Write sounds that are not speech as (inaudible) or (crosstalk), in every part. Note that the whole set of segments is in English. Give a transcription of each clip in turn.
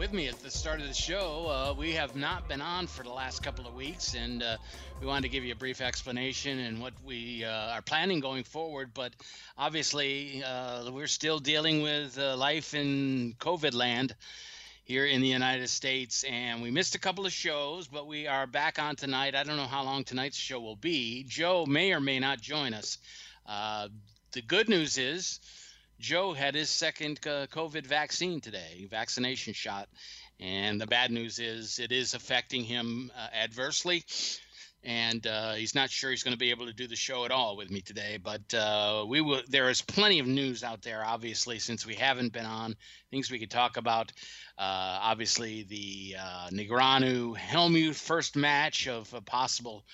With me at the start of the show. Uh, we have not been on for the last couple of weeks, and uh, we wanted to give you a brief explanation and what we uh, are planning going forward. But obviously, uh, we're still dealing with life in COVID land here in the United States, and we missed a couple of shows, but we are back on tonight. I don't know how long tonight's show will be. Joe may or may not join us. the good news is Joe had his second uh, COVID vaccine today, vaccination shot. And the bad news is it is affecting him uh, adversely. And uh, he's not sure he's going to be able to do the show at all with me today. But uh, we will. There is plenty of news out there, obviously, since we haven't been on. Things we could talk about. Uh, obviously, the uh, Negreanu Hellmuth first match of a possible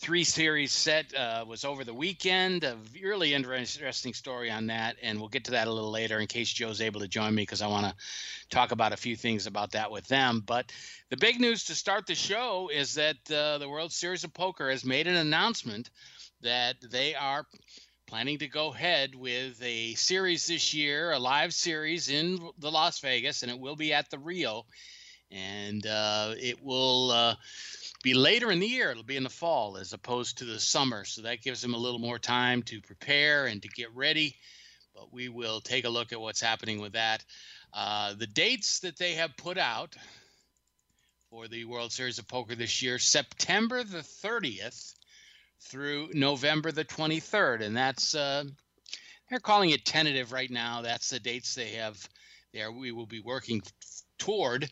three series set uh, was over the weekend. A really interesting story on that, and we'll get to that a little later in case Joe's able to join me because I want to talk about a few things about that with them. But the big news to start the show is that uh, the World Series of Poker has made an announcement that they are planning to go ahead with a series this year, a live series in the Las Vegas, and it will be at the Rio, and uh, it will uh, be later in the year. It'll be in the fall as opposed to the summer. So that gives them a little more time to prepare and to get ready. But we will take a look at what's happening with that. Uh, the dates that they have put out for the World Series of Poker this year September the 30th through November the 23rd. And that's, uh, they're calling it tentative right now. That's the dates they have there. We will be working toward.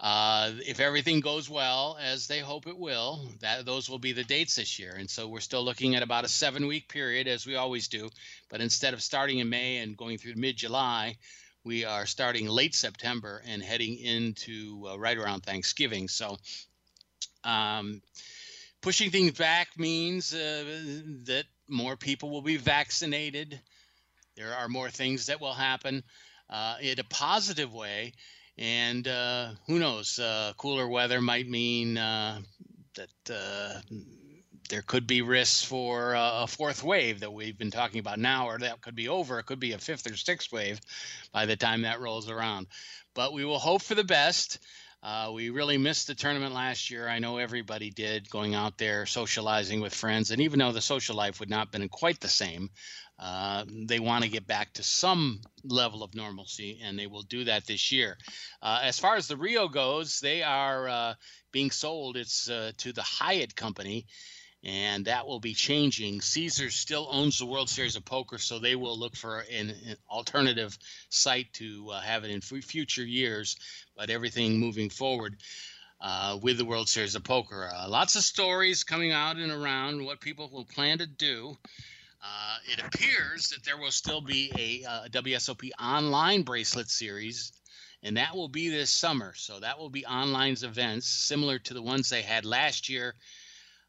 Uh, if everything goes well as they hope it will, that those will be the dates this year. And so we're still looking at about a seven-week period, as we always do. But instead of starting in May and going through mid-July, we are starting late September and heading into uh, right around Thanksgiving. So um, pushing things back means uh, that more people will be vaccinated. There are more things that will happen uh, in a positive way and uh, who knows? Uh, cooler weather might mean uh, that uh, there could be risks for a fourth wave that we've been talking about now, or that could be over. It could be a fifth or sixth wave by the time that rolls around. But we will hope for the best. Uh, we really missed the tournament last year. I know everybody did, going out there socializing with friends. And even though the social life would not have been quite the same, uh, they want to get back to some level of normalcy, and they will do that this year. Uh, as far as the Rio goes, they are uh, being sold. It's uh, to the Hyatt Company, and that will be changing. Caesars still owns the World Series of Poker, so they will look for an, an alternative site to uh, have it in f- future years. But everything moving forward. Uh, with the World Series of Poker. Uh, lots of stories coming out and around what people will plan to do. Uh, it appears that there will still be a, uh, WSOP online bracelet series, and that will be this summer. So that will be online events similar to the ones they had last year,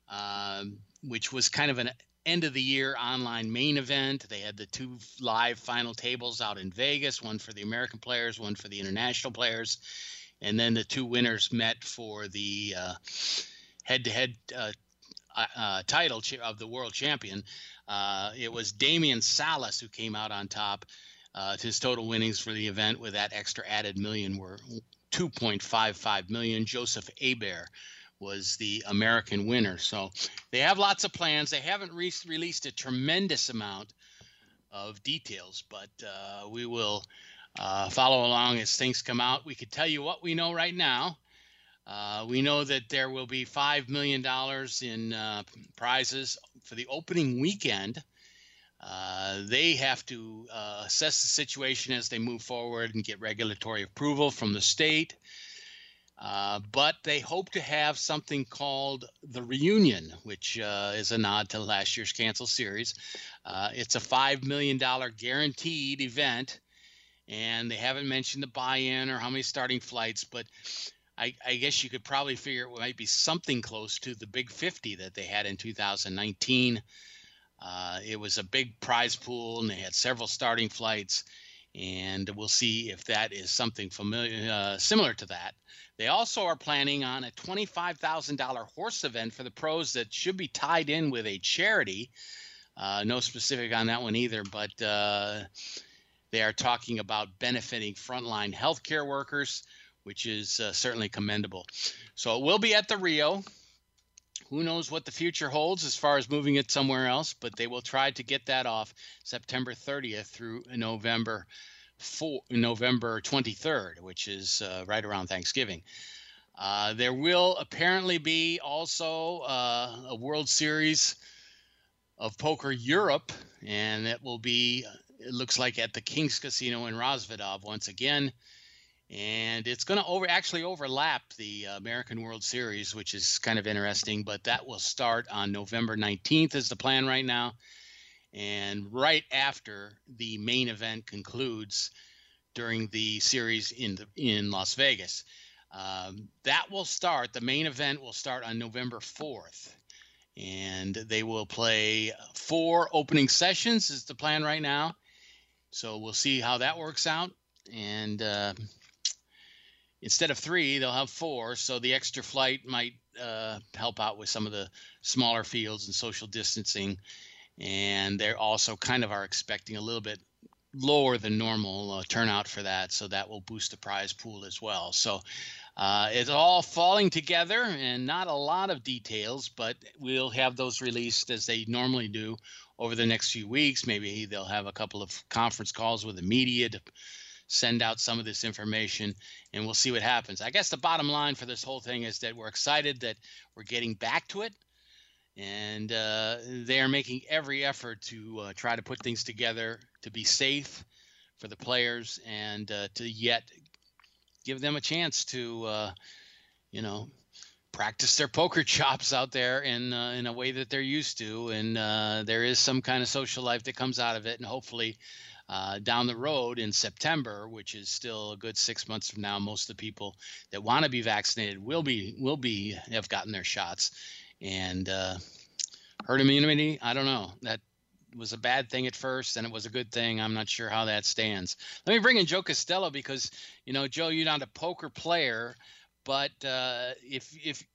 um, which was kind of an end of the year online main event. They had the two live final tables out in Vegas, one for the American players, one for the international players, and then the two winners met for the head to head title of the world champion. Uh, it was Damian Salas who came out on top. Uh, his total winnings for the event with that extra added million were 2.55 million. Joseph Hebert was the American winner. So they have lots of plans. They haven't re- released a tremendous amount of details, but uh, we will uh, follow along as things come out. We could tell you what we know right now. Uh, we know that there will be $5 million in uh, prizes for the opening weekend. Uh, they have to uh, assess the situation as they move forward and get regulatory approval from the state. Uh, but they hope to have something called the reunion, which uh, is a nod to last year's canceled series. it's a $5 million guaranteed event and they haven't mentioned the buy-in or how many starting flights, but I, I, guess you could probably figure it might be something close to the Big 50 that they had in 2019. Uh, it was a big prize pool, and they had several starting flights, and we'll see if that is something familiar, uh, similar to that. They also are planning on a $25,000 horse event for the pros that should be tied in with a charity. Uh, no specific on that one either, but uh, they are talking about benefiting frontline healthcare workers, which is uh, certainly commendable. So it will be at the Rio. Who knows what the future holds as far as moving it somewhere else, but they will try to get that off September 30th through November 4, November 23rd, which is uh, right around Thanksgiving. Uh, there will apparently be also uh, a World Series of Poker Europe, and it will be, it looks like at the King's Casino in Rozvadov once again and it's going to over actually overlap the American World Series, which is kind of interesting. But that will start on November 19th, is the plan right now, and right after the main event concludes during the series in the in Las Vegas. Um, that will start. The main event will start on November 4th, and they will play four opening sessions. Is the plan right now. So we'll see how that works out, and. Uh, instead of three, they'll have four. So the extra flight might uh, help out with some of the smaller fields and social distancing. And they're also kind of are expecting a little bit lower than normal uh, turnout for that. So that will boost the prize pool as well. So uh, it's all falling together and not a lot of details, but we'll have those released as they normally do over the next few weeks. Maybe they'll have a couple of conference calls with the media to send out some of this information and we'll see what happens. I guess the bottom line for this whole thing is that we're excited that we're getting back to it and uh, they are making every effort to uh, try to put things together to be safe for the players and uh, to yet give them a chance to, uh, you know, practice their poker (laughs) chops out there in uh, in a way that they're used to. And uh, there is some kind of social life that comes out of it, and hopefully uh, down the road in September, which is still a good six months from now, most of the people that want to be vaccinated will be will be have gotten their shots, and uh, herd immunity. I don't know that was a bad thing at first, and it was a good thing. I'm not sure how that stands. Let me bring in Joe Costello because you know Joe, you're not a poker player, but uh, if if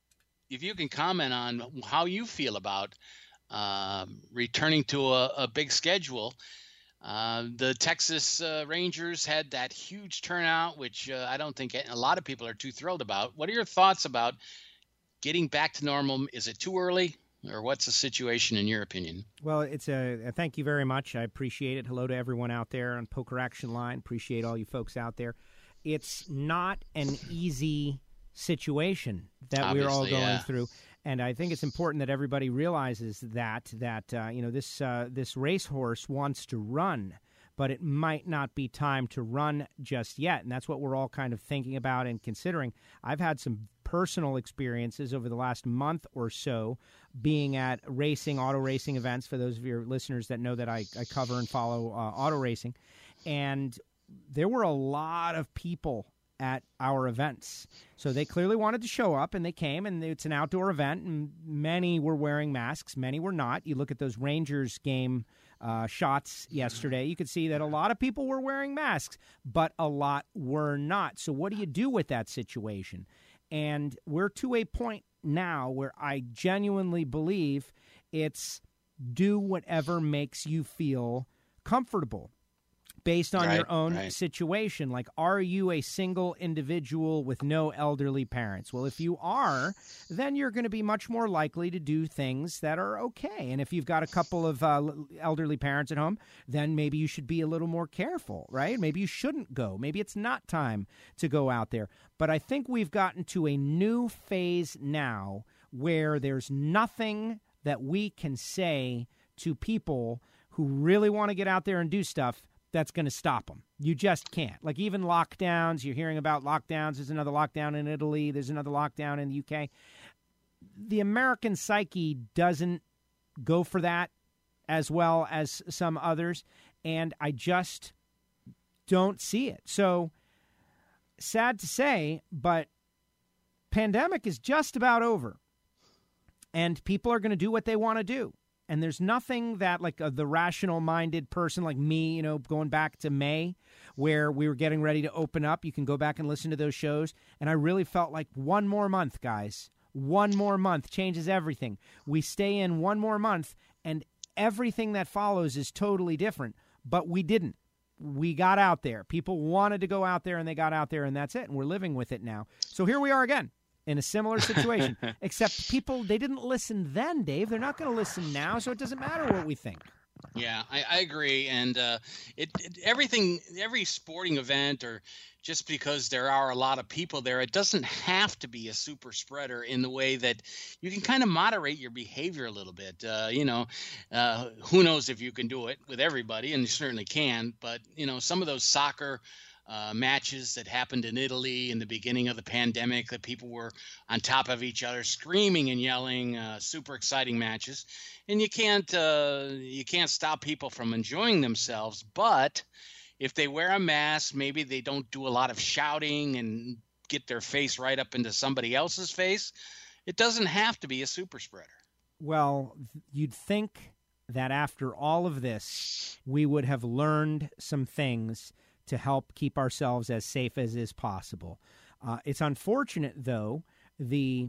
if you can comment on how you feel about uh, returning to a, a big schedule uh, the Texas uh, Rangers had that huge turnout, which uh, I don't think a lot of people are too thrilled about. What are your thoughts about getting back to normal? Is it too early, or what's the situation in your opinion? Well, it's a, a thank you very much. I appreciate it. Hello to everyone out there on Poker Action Line. Appreciate all you folks out there. It's not an easy situation that Obviously, we're all going yeah. through and I think it's important that everybody realizes that that uh, you know this uh, this racehorse wants to run, but it might not be time to run just yet, and that's what we're all kind of thinking about and considering. I've had some personal experiences over the last month or so being at racing auto racing events for those of your listeners that know that I, I cover and follow uh, auto racing and there were a lot of people at our events. So they clearly wanted to show up and they came and it's an outdoor event and many were wearing masks, many were not. You look at those Rangers game uh, shots yesterday, you could see that a lot of people were wearing masks, but a lot were not. So what do you do with that situation? And we're to a point now where I genuinely believe it's do whatever makes you feel comfortable based on right, your own right. situation. Like, are you a single individual with no elderly parents? Well, if you are, then you're going to be much more likely to do things that are okay. And if you've got a couple of uh, elderly parents at home, then maybe you should be a little more careful, right? Maybe you shouldn't go. Maybe it's not time to go out there. But I think we've gotten to a new phase now where there's nothing that we can say to people who really want to get out there and do stuff that's going to stop them. You just can't. Like even lockdowns, you're hearing about lockdowns. There's another lockdown in Italy, there's another lockdown in the UK. The American psyche doesn't go for that as well as some others. And I just don't see it. So sad to say, but pandemic is just about over. And people are going to do what they want to do. And there's nothing that, like, uh, the rational minded person like me, you know, going back to May, where we were getting ready to open up. You can go back and listen to those shows. And I really felt like one more month, guys. One more month changes everything. We stay in one more month, and everything that follows is totally different. But we didn't. We got out there. People wanted to go out there, and they got out there, and that's it. And we're living with it now. So here we are again in a similar situation, (laughs) except people, they didn't listen then, Dave. They're not going to listen now, so it doesn't matter what we think. Yeah, I, I agree, and uh, it, it, everything, every sporting event, or just because there are a lot of people there, it doesn't have to be a super spreader in the way that you can kind of moderate your behavior a little bit. Uh, you know, uh, who knows if you can do it with everybody, and you certainly can. But you know, some of those soccer uh, matches that happened in Italy in the beginning of the pandemic that people were on top of each other, screaming and yelling, uh, super exciting matches. And you can't uh, you can't stop people from enjoying themselves, but if they wear a mask, maybe they don't do a lot of shouting and get their face right up into somebody else's face. It doesn't have to be a super spreader. Well, you'd think that after all of this, we would have learned some things to help keep ourselves as safe as is possible. Uh, it's unfortunate, though, the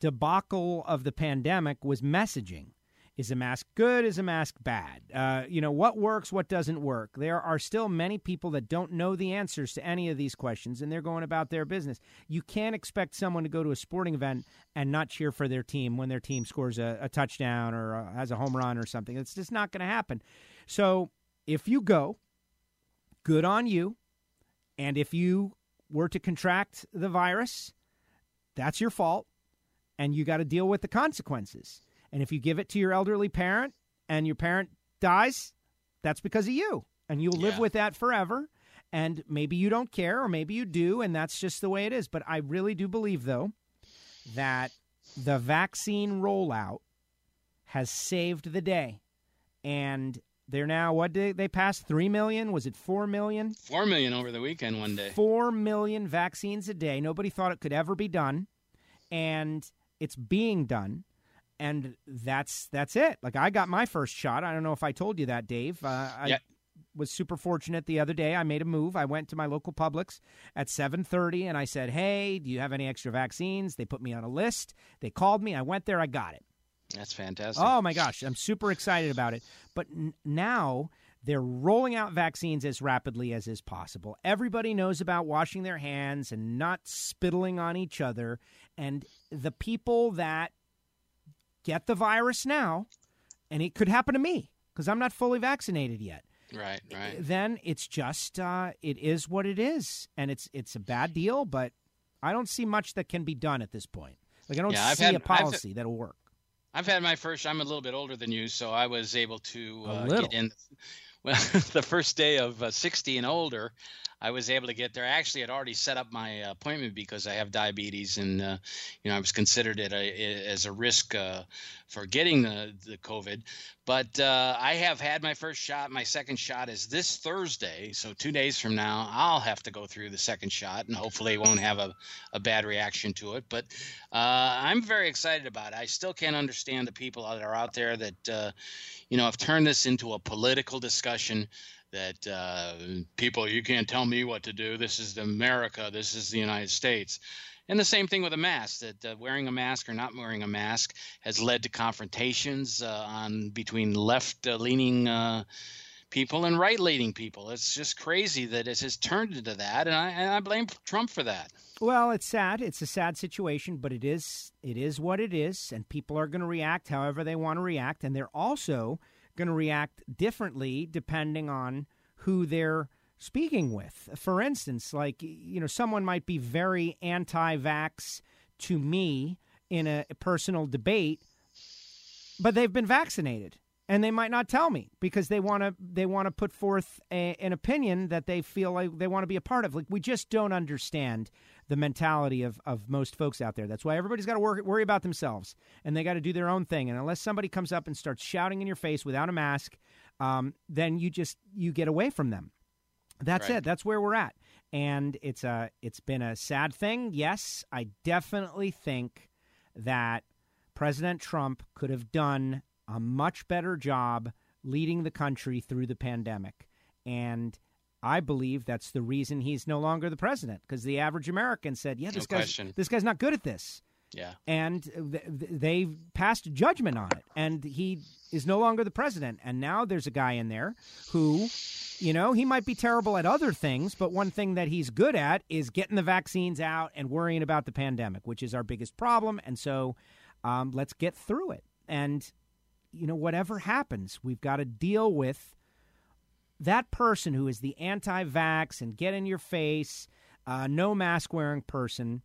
debacle of the pandemic was messaging. Is a mask good? Is a mask bad? Uh, you know, what works, what doesn't work? There are still many people that don't know the answers to any of these questions, and they're going about their business. You can't expect someone to go to a sporting event and not cheer for their team when their team scores a, a touchdown or uh, has a home run or something. It's just not going to happen. So if you go, good on you. And if you were to contract the virus, that's your fault. And you got to deal with the consequences. And if you give it to your elderly parent and your parent dies, that's because of you. And you'll live Yeah. with that forever. And maybe you don't care, or maybe you do, and that's just the way it is. But I really do believe, though, that the vaccine rollout has saved the day. And they're now, what did they pass? 3 million? Was it 4 million? Four million over the weekend one day. 4 million vaccines a day. Nobody thought it could ever be done. And it's being done. And that's that's it. Like I got my first shot. I don't know if I told you that, Dave. Uh, I Yeah. was super fortunate the other day. I made a move. I went to my local Publix at 7:30 and I said, "Hey, do you have any extra vaccines?" They put me on a list. They called me. I went there. I got it. That's fantastic. Oh my gosh, I'm super excited about it. But n- now they're rolling out vaccines as rapidly as is possible. Everybody knows about washing their hands and not spittling on each other. And the people that get the virus now, and it could happen to me because I'm not fully vaccinated yet. Right, right. Then it's just uh, it is what it is, and it's it's a bad deal. But I don't see much that can be done at this point. Like I don't Yeah, see had- a I've- policy that'll work. I've had my first. I'm a little bit older than you, so I was able to uh, get in. Well, (laughs) the first day of uh, 60 and older, I was able to get there. I actually had already set up my appointment because I have diabetes, and uh, you know I was considered it a, as a risk uh, for getting the the COVID. But uh, I have had my first shot. My second shot is this Thursday, so two days from now, I'll have to go through the second shot, and hopefully won't have a, a bad reaction to it. But uh, I'm very excited about it. I still can't understand the people that are out there that uh, you know have turned this into a political discussion that uh, people you can't tell me what to do this is america this is the united states and the same thing with a mask that uh, wearing a mask or not wearing a mask has led to confrontations uh, on between left leaning uh, people and right leaning people it's just crazy that it has turned into that and I, and I blame trump for that Well, it's sad. It's a sad situation, but it is it is what it is, and people are going to react however they want to react, and they're also going to react differently depending on who they're speaking with. For instance, like you know, someone might be very anti-vax to me in a personal debate, but they've been vaccinated and they might not tell me because they want to they want to put forth a, an opinion that they feel like they want to be a part of. Like we just don't understand the mentality of, of most folks out there. That's why everybody's got to worry, worry about themselves and they got to do their own thing. And unless somebody comes up and starts shouting in your face without a mask um, then you just you get away from them That's Right. it. That's where we're at. And it's a it's been a sad thing. Yes, I definitely think that President Trump could have done a much better job leading the country through the pandemic. And I believe that's the reason he's no longer the president because the average American said, "Yeah, this No guy's question. this guy's not good at this." Yeah. and th- th- they passed judgment on it. And he is no longer the president. And now there's a guy in there who you know he might be terrible at other things but one thing that he's good at is getting the vaccines out and worrying about the pandemic which is our biggest problem. And so um, let's get through it. And you know whatever happens we've got to deal with that person who is the anti-vax and get in your face uh, no mask wearing person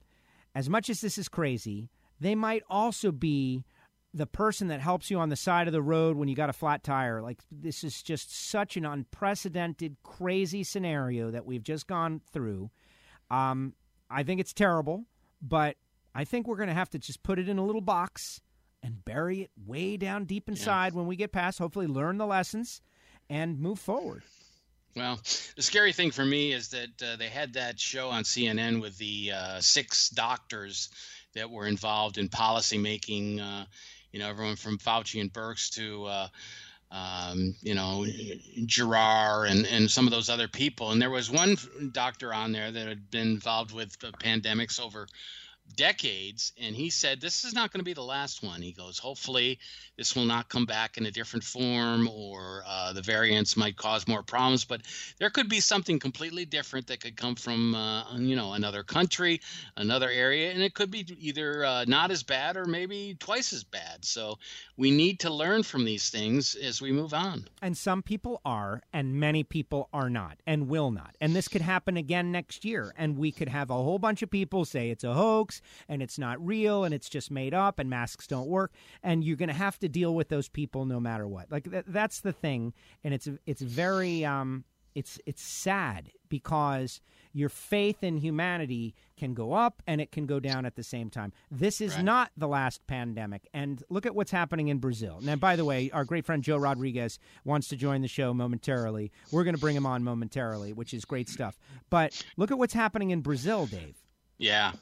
as much as this is crazy, they might also be the person that helps you on the side of the road when you got a flat tire. Like, this is just such an unprecedented, crazy scenario that we've just gone through. Um, I think it's terrible, but I think we're going to have to just put it in a little box and bury it way down deep inside when we get past, hopefully, learn the lessons and move forward. Well, the scary thing for me is that uh, they had that show on CNN with the uh, six doctors that were involved in policy making. Uh, you know, everyone from Fauci and Birx to, uh, um, you know, Gerard and, and some of those other people. And there was one doctor on there that had been involved with pandemics over decades and he said this is not going to be the last one he goes hopefully this will not come back in a different form or uh, the variants might cause more problems but there could be something completely different that could come from uh, you know another country another area and it could be either uh, not as bad or maybe twice as bad so we need to learn from these things as we move on And some people are, and many people are not, and will not. And this could happen again next year. And we could have a whole bunch of people say it's a hoax and it's not real and it's just made up and masks don't work. And you're going to have to deal with those people no matter what. Like th- that's the thing. And it's it's very um, it's it's sad because your faith in humanity can go up and it can go down at the same time. This is Right. not the last pandemic. And look at what's happening in Brazil. Now, by the way, our great friend Joe Rodriguez wants to join the show momentarily. We're going to bring him on momentarily, which is great stuff. But look at what's happening in Brazil, Dave. yeah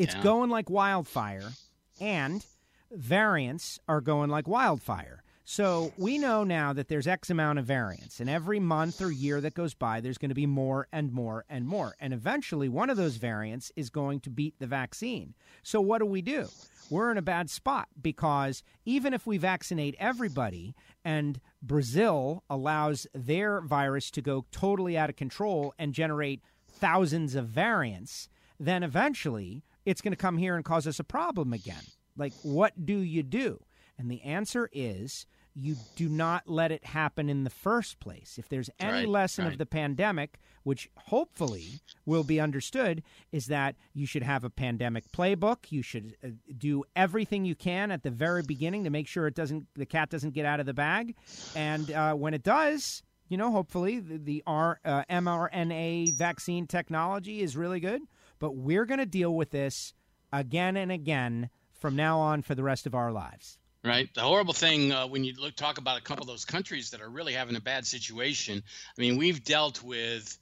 It's Yeah. going like wildfire, and variants are going like wildfire. So we know now that there's X amount of variants, and every month or year that goes by, there's going to be more and more and more. And eventually, one of those variants is going to beat the vaccine. So what do we do? We're in a bad spot because even if we vaccinate everybody and Brazil allows their virus to go totally out of control and generate thousands of variants, then eventually it's going to come here and cause us a problem again. Like, what do you do? And the answer is you do not let it happen in the first place. If there's any Right, lesson of the pandemic, which hopefully will be understood, is that you should have a pandemic playbook. You should uh, do everything you can at the very beginning to make sure it doesn't the cat doesn't get out of the bag, and uh, when it does, you know, hopefully the, the R, uh, mRNA vaccine technology is really good. But we're going to deal with this again and again from now on for the rest of our lives. Right. The horrible thing uh, when you look talk about a couple of those countries that are really having a bad situation. I mean, we've dealt with,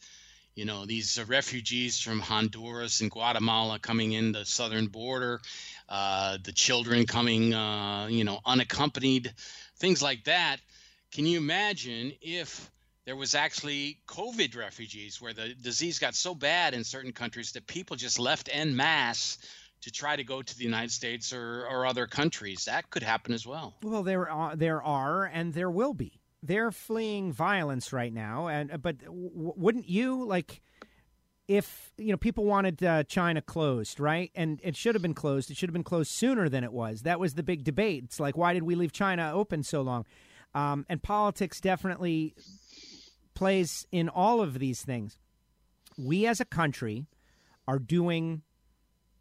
you know, these uh, refugees from Honduras and Guatemala coming in the southern border, uh, the children coming, uh, you know, unaccompanied, things like that. Can you imagine if there was actually COVID refugees where the disease got so bad in certain countries that people just left en masse to try to go to the United States or, or other countries. That could happen as well. Well, there are, there are, and there will be. They're fleeing violence right now, and but w- wouldn't you like? If you know people wanted uh, China closed, right, and it should have been closed. It should have been closed sooner than it was. That was the big debate. It's like, why did we leave China open so long? Um, and politics definitely plays in all of these things. We as a country are doing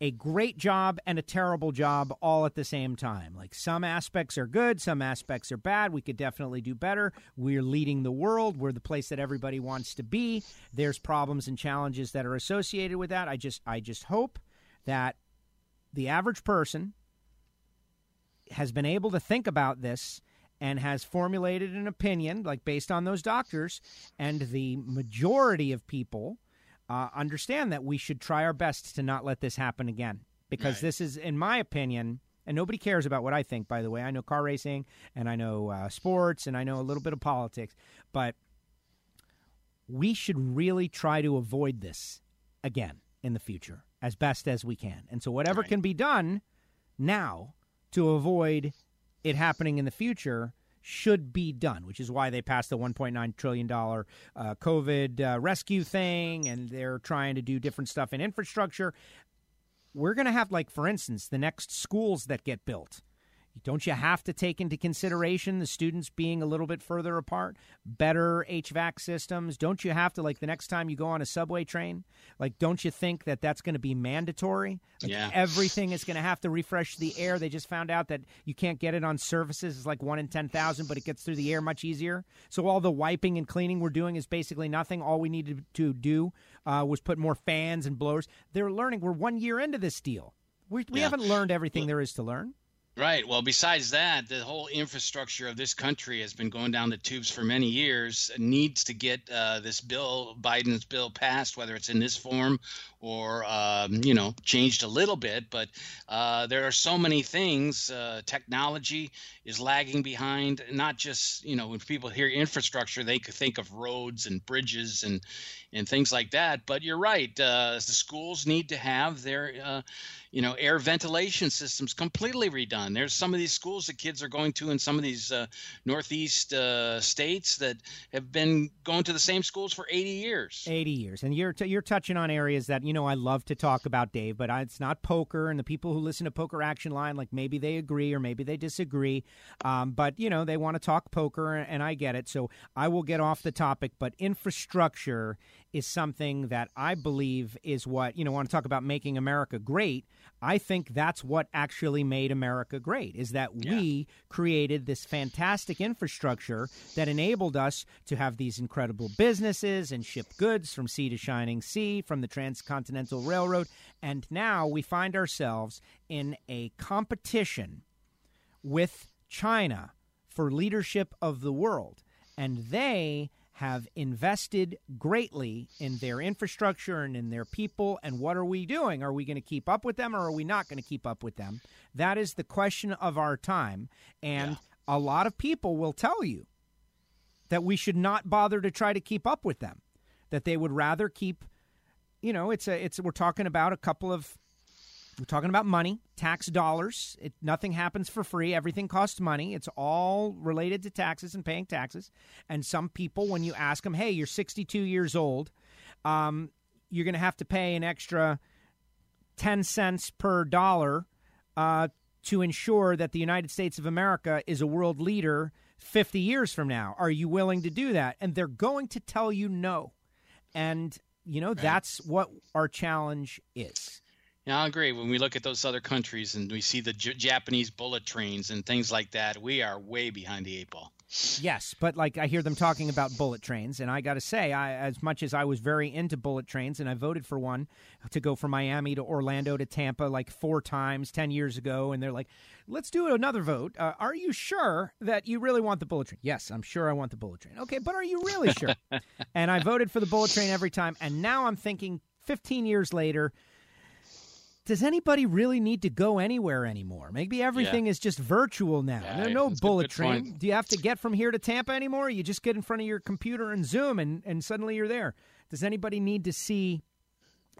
a great job and a terrible job all at the same time. Like some aspects are good, some aspects are bad. We could definitely do better. We're leading the world. We're the place that everybody wants to be. There's problems and challenges that are associated with that. I just I just hope that the average person has been able to think about this and has formulated an opinion, like based on those doctors, and the majority of people uh, understand that we should try our best to not let this happen again. Because Right. this is, in my opinion, and nobody cares about what I think, by the way. I know car racing and I know uh, sports and I know a little bit of politics, but we should really try to avoid this again in the future as best as we can. And so, whatever Right. can be done now to avoid it happening in the future should be done, which is why they passed the $1.9 trillion uh, COVID uh, rescue thing, and they're trying to do different stuff in infrastructure. We're going to have, like, for instance, the next schools that get built. Don't you have to take into consideration the students being a little bit further apart? Better HVAC systems? Don't you have to, like, the next time you go on a subway train? Like, don't you think that that's going to be mandatory? Like, Yeah. everything is going to have to refresh the air. They just found out that you can't get it on surfaces. It's like one in 10,000, but it gets through the air much easier. So, all the wiping and cleaning we're doing is basically nothing. All we needed to do uh, was put more fans and blowers. They're learning. We're one year into this deal. We, we Yeah. haven't learned everything there is to learn. Right. Well, besides that, the whole infrastructure of this country has been going down the tubes for many years. It needs to get uh, this bill, Biden's bill, passed, whether it's in this form or um, you know changed a little bit. But uh, there are so many things. Uh, technology is lagging behind. Not just you know when people hear infrastructure, they could think of roads and bridges and and things like that. But you're right. Uh, the schools need to have their uh, you know air ventilation systems completely redone there's some of these schools that kids are going to in some of these uh, northeast uh, states that have been going to the same schools for 80 years. 80 years and you're t- you're touching on areas that you know I love to talk about Dave but I, it's not poker and the people who listen to poker action line like maybe they agree or maybe they disagree um, but you know they want to talk poker and I get it so I will get off the topic but infrastructure is something that I believe is what you know want to talk about making America great I think that's what actually made America great is that we created this fantastic infrastructure that enabled us to have these incredible businesses and ship goods from sea to shining sea from the transcontinental railroad and now we find ourselves in a competition with China for leadership of the world and they have invested greatly in their infrastructure and in their people. And what are we doing? Are we going to keep up with them or are we not going to keep up with them? That is the question of our time. And a lot of people will tell you that we should not bother to try to keep up with them, that they would rather keep. You know, it's a it's we're talking about a couple of we're talking about money, tax dollars. It, nothing happens for free. Everything costs money. It's all related to taxes and paying taxes. And some people, when you ask them, hey, you're 62 years old, um, you're going to have to pay an extra 10 cents per dollar uh, to ensure that the United States of America is a world leader 50 years from now. Are you willing to do that? And they're going to tell you no. And, you know, that's what our challenge is. Yeah, I agree. When we look at those other countries and we see the J- Japanese bullet trains and things like that, we are way behind the eight ball. Yes, but like I hear them talking about bullet trains, and I got to say, I, as much as I was very into bullet trains, and I voted for one to go from Miami to Orlando to Tampa like four times ten years ago, and they're like, "Let's do another vote. Uh, are you sure that you really want the bullet train?" Yes, I'm sure I want the bullet train. Okay, but are you really sure? (laughs) and I voted for the bullet train every time, and now I'm thinking, 15 years later. Does anybody really need to go anywhere anymore? Maybe everything is just virtual now. Yeah, There's no that's a bullet good train. point. Do you have to get from here to Tampa anymore? You just get in front of your computer and Zoom, and, and suddenly you're there. Does anybody need to see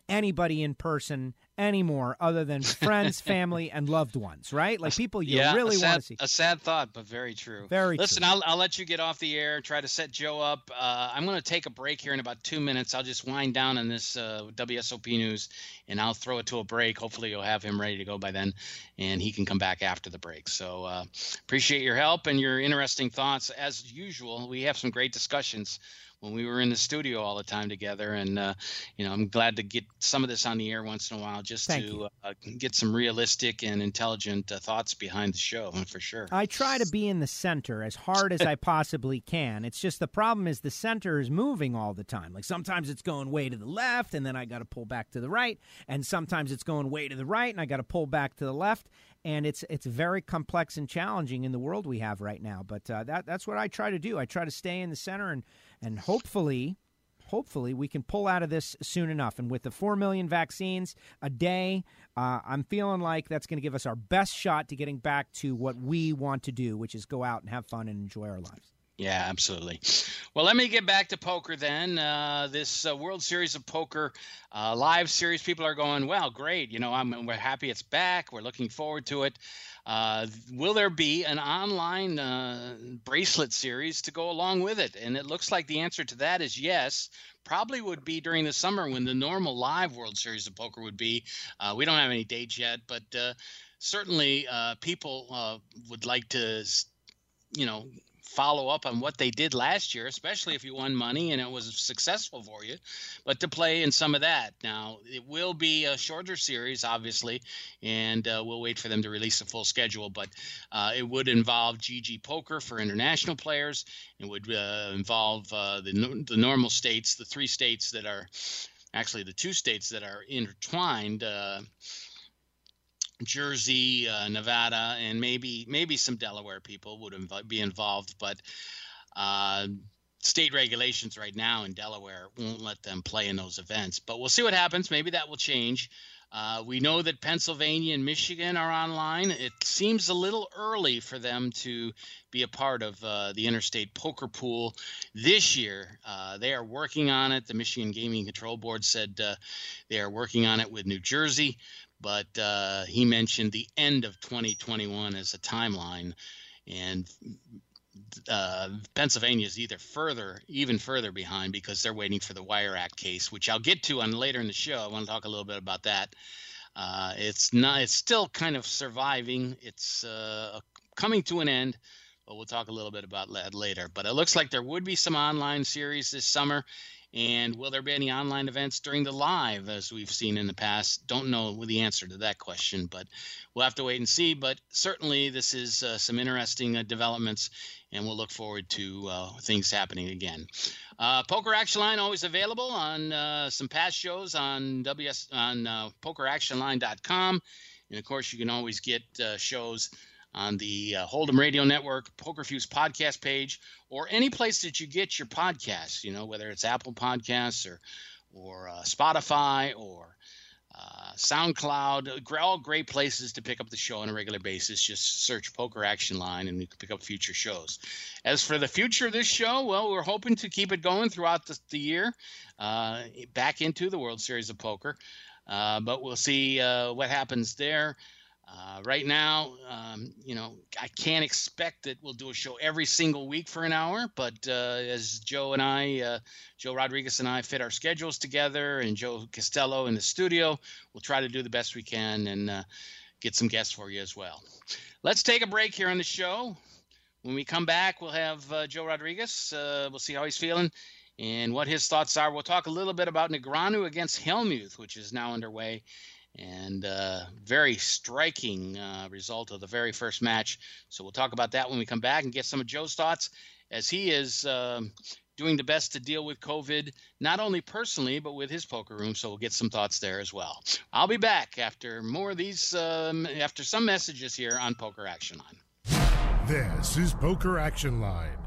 anybody in person anymore other than (laughs) friends, family, and loved ones, right? Like people you yeah, really sad, want to see. A sad thought, but very true. Very Listen, true. I'll, I'll let you get off the air. Try to set Joe up. Uh, I'm going to take a break here in about two minutes. I'll just wind down on this uh, WSOP news, and I'll throw it to a break. Hopefully, you'll have him ready to go by then, and he can come back after the break. So uh, appreciate your help and your interesting thoughts. As usual, we have some great discussions when we were in the studio all the time together, and uh, you know, I'm glad to get some of this on the air once in a while, just Thank to uh, get some realistic and intelligent uh, thoughts behind the show, for sure. I try to be in the center as hard as I (laughs) possibly can. It's just the problem is the center is moving all the time. Like sometimes it's going way to the left and then I got to pull back to the right, and sometimes it's going way to the right and I got to pull back to the left. and it's it's very complex and challenging in the world we have right now. But uh, that that's what I try to do. I try to stay in the center and and hopefully hopefully we can pull out of this soon enough. And with the 4 million vaccines a day, uh, I'm feeling like that's going to give us our best shot to getting back to what we want to do, which is go out and have fun and enjoy our lives. Yeah, absolutely. Well, let me get back to poker then. Uh, this uh, World Series of Poker uh, live series, people are going, well, great. You know, I'm, we're happy it's back. We're looking forward to it. Uh, will there be an online uh, bracelet series to go along with it? And it looks like the answer to that is yes. Probably would be during the summer when the normal live World Series of Poker would be. Uh, we don't have any dates yet, but certainly people would like to, you know, follow up on what they did last year, especially if you won money and it was successful for you, but to play in some of that. Now, it will be a shorter series, obviously, and uh, we'll wait for them to release a full schedule, but uh, it would involve GG Poker for international players. It would uh, involve uh, the, the normal states, the three states that are actually the two states that are intertwined. Jersey, uh, Nevada, and maybe maybe some Delaware people would inv- be involved, but uh, state regulations right now in Delaware won't let them play in those events. But we'll see what happens. Maybe that will change. Uh, we know that Pennsylvania and Michigan are online. It seems a little early for them to be a part of uh, the interstate poker pool this year. Uh, they are working on it. The Michigan Gaming Control Board said uh, they are working on it with New Jersey but uh, he mentioned the end of 2021 as a timeline, and uh, Pennsylvania is either further, even further behind because they're waiting for the Wire Act case, which I'll get to on later in the show. I want to talk a little bit about that. Uh, it's not, it's still kind of surviving. It's uh, coming to an end, but we'll talk a little bit about that later. But it looks like there would be some online series this summer, and will there be any online events during the live, as we've seen in the past? Don't know the answer to that question, but we'll have to wait and see. But certainly, this is uh, some interesting uh, developments, and we'll look forward to uh, things happening again. Uh, Poker Action Line always available on uh, some past shows on WS on uh, PokerActionLine.com, and of course, you can always get shows on the uh, Hold'em Radio Network, Poker Fuse podcast page, or any place that you get your podcasts. You know, whether it's Apple Podcasts or or uh, Spotify or uh, SoundCloud, all great places to pick up the show on a regular basis. Just search Poker Action Line and you can pick up future shows. As for the future of this show, well, we're hoping to keep it going throughout the, the year, uh, back into the World Series of Poker. Uh, but we'll see uh, what happens there. Uh, right now, um, you know, I can't expect that we'll do a show every single week for an hour, but uh, as Joe and I, uh, Joe Rodriguez and I, fit our schedules together, and Joe Costello in the studio, we'll try to do the best we can and uh, get some guests for you as well. Let's take a break here on the show. When we come back, we'll have uh, Joe Rodriguez. Uh, we'll see how he's feeling and what his thoughts are. We'll talk a little bit about Negreanu against Hellmuth, which is now underway and uh, very striking uh, result of the very first match. So we'll talk about that when we come back and get some of Joe's thoughts as he is um, doing the best to deal with COVID, not only personally, but with his poker room. So we'll get some thoughts there as well. I'll be back after more of these, um, after some messages here on Poker Action Line. This is Poker Action Line.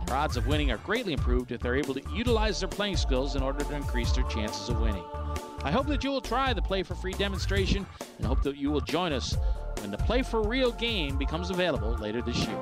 And their odds of winning are greatly improved if they're able to utilize their playing skills in order to increase their chances of winning. I hope that you will try the Play for Free demonstration and hope that you will join us when the Play for Real game becomes available later this year.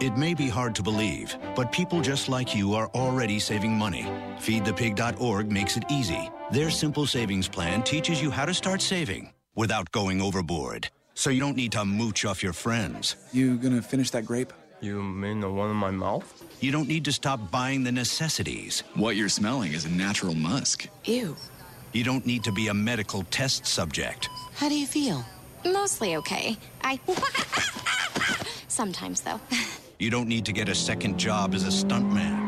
It may be hard to believe, but people just like you are already saving money. FeedThePig.org makes it easy. Their simple savings plan teaches you how to start saving without going overboard. So you don't need to mooch off your friends. You gonna finish that grape? You mean the one in my mouth? You don't need to stop buying the necessities. What you're smelling is a natural musk. Ew. You don't need to be a medical test subject. How do you feel? Mostly okay. I. (laughs) Sometimes, though. (laughs) You don't need to get a second job as a stuntman.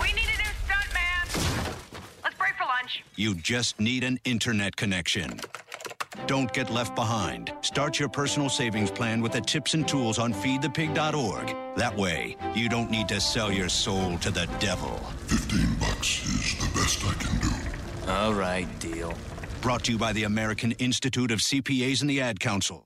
We need a new stuntman. Let's break for lunch. You just need an internet connection. Don't get left behind. Start your personal savings plan with the tips and tools on feedthepig.org. That way, you don't need to sell your soul to the devil. 15 bucks is the best I can do. All right, deal. Brought to you by the American Institute of CPAs and the Ad Council.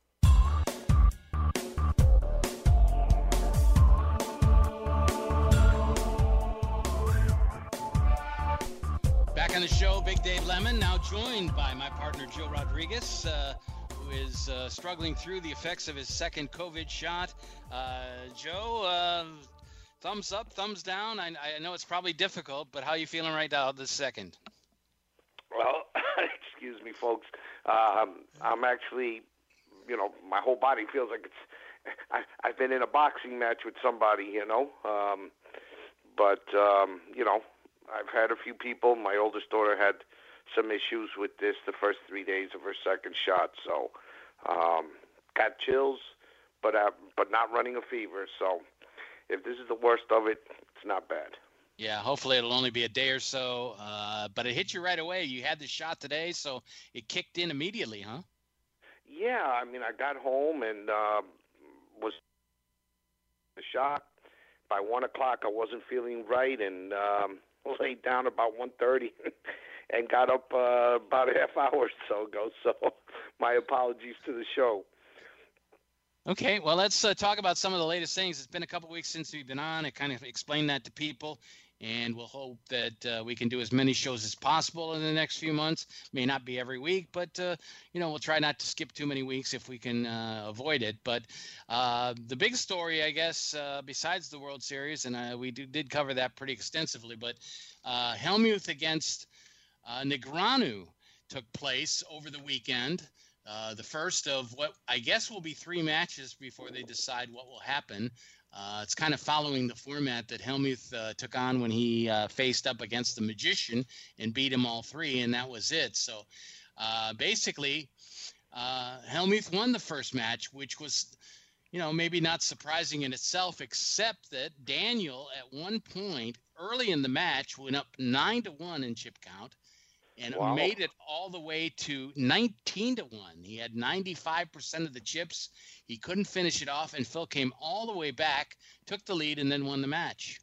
Dave now joined by my partner Joe Rodriguez, uh, who is uh, struggling through the effects of his second COVID shot. Uh, Joe, uh, thumbs up, thumbs down. I, I, know it's probably difficult, but how are you feeling right now, the second? Well, (laughs) excuse me, folks. Um, I'm actually, you know, my whole body feels like it's. I, I've been in a boxing match with somebody, you know. Um, but um, you know, I've had a few people. My oldest daughter had some issues with this the first three days of her second shot, so um, got chills, but uh, but not running a fever. So if this is the worst of it, it's not bad. Yeah, hopefully it'll only be a day or so. Uh, but it hit you right away. You had the shot today, so it kicked in immediately, huh? Yeah, I mean, I got home and uh, was the shot. By one o'clock, I wasn't feeling right, and um, (laughs) laid down about one thirty, (laughs) and got up uh, about a (laughs) half hour or so ago. So, (laughs) my apologies to the show. Okay, well, let's uh, talk about some of the latest things. It's been a couple weeks since we've been on. I kind of explained that to people, and we'll hope that uh, we can do as many shows as possible in the next few months. May not be every week, but uh, you know we'll try not to skip too many weeks if we can uh, avoid it. But uh, the big story, I guess, uh, besides the World Series, and we do, did cover that pretty extensively, but Hellmuth against Negreanu took place over the weekend. Uh, the first of what I guess will be three matches before they decide what will happen. Uh, it's kind of following the format that Hellmuth uh, took on when he uh, faced up against the Magician and beat him all three, and that was it. So uh, basically, Hellmuth won the first match, which was, you know, maybe not surprising in itself, except that Daniel at one point early in the match went up nine to one in chip count and wow. made it all the way to 19 to 1. He had 95% of the chips. He couldn't finish it off, and Phil came all the way back, took the lead, and then won the match.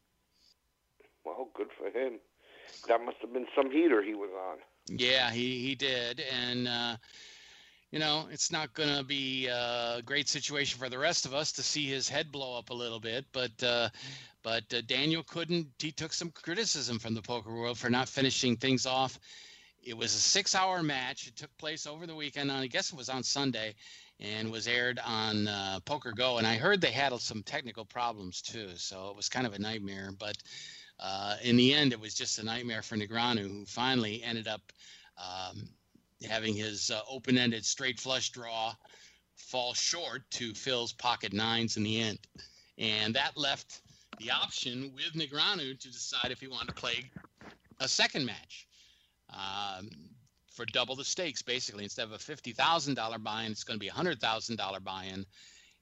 Well, good for him. That must have been some heater he was on. Yeah, he, he did. And, uh, you know, it's not going to be a great situation for the rest of us to see his head blow up a little bit, but. Uh, but uh, Daniel couldn't. He took some criticism from the poker world for not finishing things off it was a six hour match. It took place over the weekend. I guess it was on Sunday and was aired on uh, PokerGO. And I heard they had some technical problems too. So it was kind of a nightmare. But uh, in the end, it was just a nightmare for Negreanu, who finally ended up um, having his uh, open ended straight flush draw fall short to Phil's pocket nines in the end. And that left the option with Negreanu to decide if he wanted to play a second match. Um, for double the stakes basically. Instead of a fifty thousand dollar buy-in, it's going to be a hundred thousand dollar buy-in,